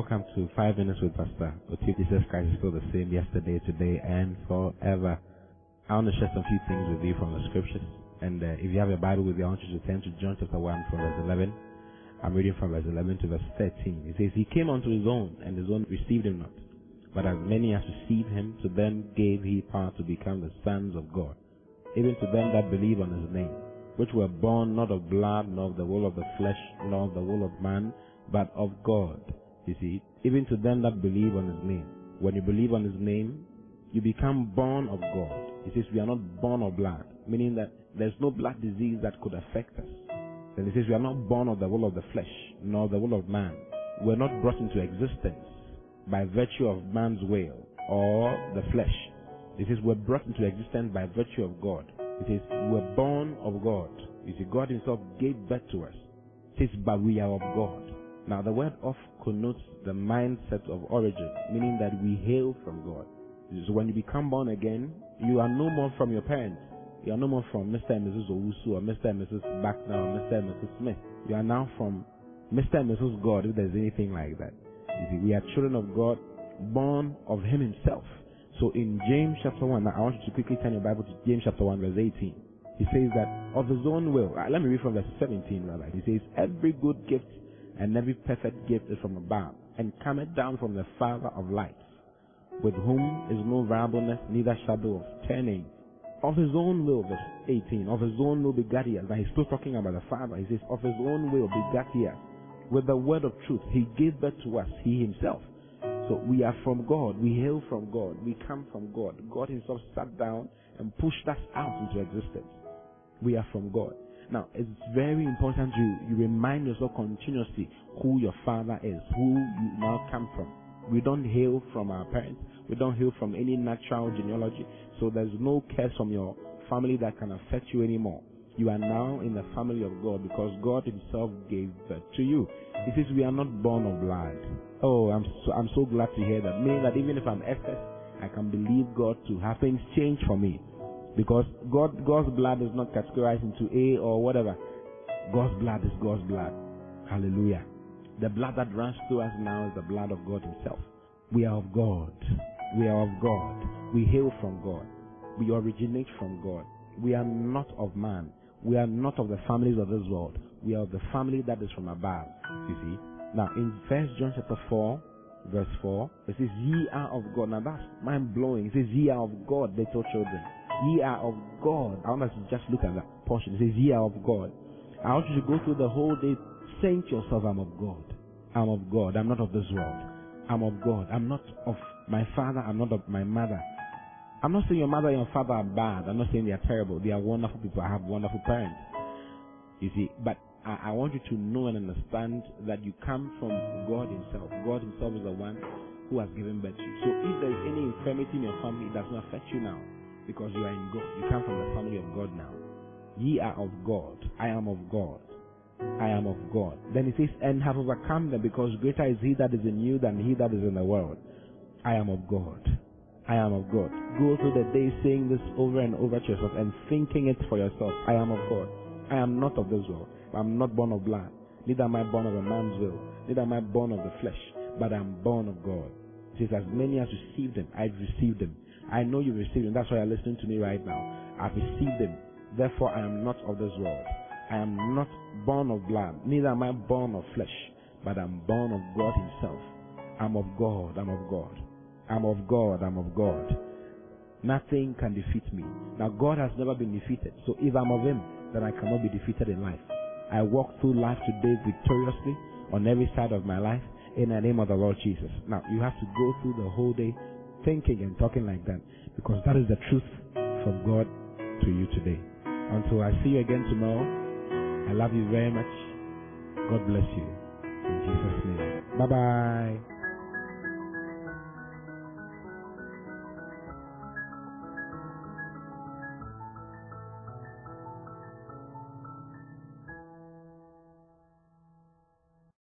Welcome to Five Minutes with Pastor. Otie Jesus Christ is still the same yesterday, today, and forever. I want to share some few things with you from the scriptures. And uh, if you have a Bible with you, I want you to turn to John chapter 1 from verse 11. I'm reading from verse 11 to verse 13. It says, He came unto his own, and his own received him not. But as many as received him, to them gave he power to become the sons of God, even to them that believe on his name, which were born not of blood, nor of the will of the flesh, nor of the will of man, but of God. You see, even to them that believe on his name. When you believe on his name, you become born of God. He says we are not born of blood, meaning that there's no blood disease that could affect us. Then he says we are not born of the will of the flesh, nor the will of man. We're not brought into existence by virtue of man's will or the flesh. He says we're brought into existence by virtue of God. He says we're born of God. You see, God himself gave birth to us. He says, but we are of God. Now the word of connotes the mindset of origin, meaning that we hail from God. So when you become born again, you are no more from your parents. You are no more from Mr. and Mrs. Owusu or Mr. and Mrs. Backner or Mr. and Mrs. Smith. You are now from Mr. and Mrs. God, if there's anything like that. You see, we are children of God, born of Him Himself. So in James chapter 1, now I want you to quickly turn your Bible to James chapter 1, verse 18. He says that of His own will, uh, let me read from verse 17 rather. He says, Every good gift and every perfect gift is from above, and cometh down from the Father of lights, with whom is no variableness, neither shadow of turning. Of his own will, verse 18, of his own will begat he us. Now he's still talking about the Father. He says, of his own will begat he us. With the word of truth, he gave birth to us, he himself. So we are from God. We hail from God. We come from God. God himself sat down and pushed us out into existence. We are from God. Now, it's very important you, you remind yourself continuously who your father is, who you now come from. We don't hail from our parents. We don't hail from any natural genealogy. So there's no curse from your family that can affect you anymore. You are now in the family of God because God Himself gave birth to you. He says we are not born of blood. Oh, I'm so, I'm so glad to hear that. Meaning that even if I'm SS, I can believe God to have things change for me. Because God, God's blood is not categorized into A or whatever. God's blood is God's blood. Hallelujah. The blood that runs through us now is the blood of God Himself. We are of God. We are of God. We hail from God. We originate from God. We are not of man. We are not of the families of this world. We are of the family that is from above. You see? Now, in First John chapter 4, verse 4, it says, Ye are of God. Now, that's mind blowing. It says, Ye are of God, little children. Ye are of God. I want us to just look at that portion. It says, Ye are of God. I want you to go through the whole day saying to yourself, I'm of God. I'm of God. I'm not of this world. I'm of God. I'm not of my father. I'm not of my mother. I'm not saying your mother and your father are bad. I'm not saying they are terrible. They are wonderful people. I have wonderful parents. You see, but I, I want you to know and understand that you come from God Himself. God Himself is the one who has given birth to you. So if there is any infirmity in your family, it does not affect you now because you are in God. You come from the family of God now. Ye are of God. I am of God. I am of God. Then it says, and have overcome them because greater is he that is in you than he that is in the world. I am of God. I am of God. Go through the day saying this over and over to yourself and thinking it for yourself. I am of God. I am not of this world. I'm not born of blood. Neither am I born of a man's will. Neither am I born of the flesh. But I am born of God. Says, as many as received them, I've received them. I know you received them. That's why you're listening to me right now. I've received them. Therefore, I am not of this world. I am not born of blood. Neither am I born of flesh. But I'm born of God himself. I'm of God. I'm of God. I'm of God. I'm of God. Nothing can defeat me. Now, God has never been defeated. So if I'm of him, then I cannot be defeated in life. I walk through life today victoriously on every side of my life in the name of the Lord Jesus. Now, you have to go through the whole day thinking and talking like that because that is the truth from God to you today. Until I see you again tomorrow, I love you very much. God bless you. In Jesus' name. Bye bye.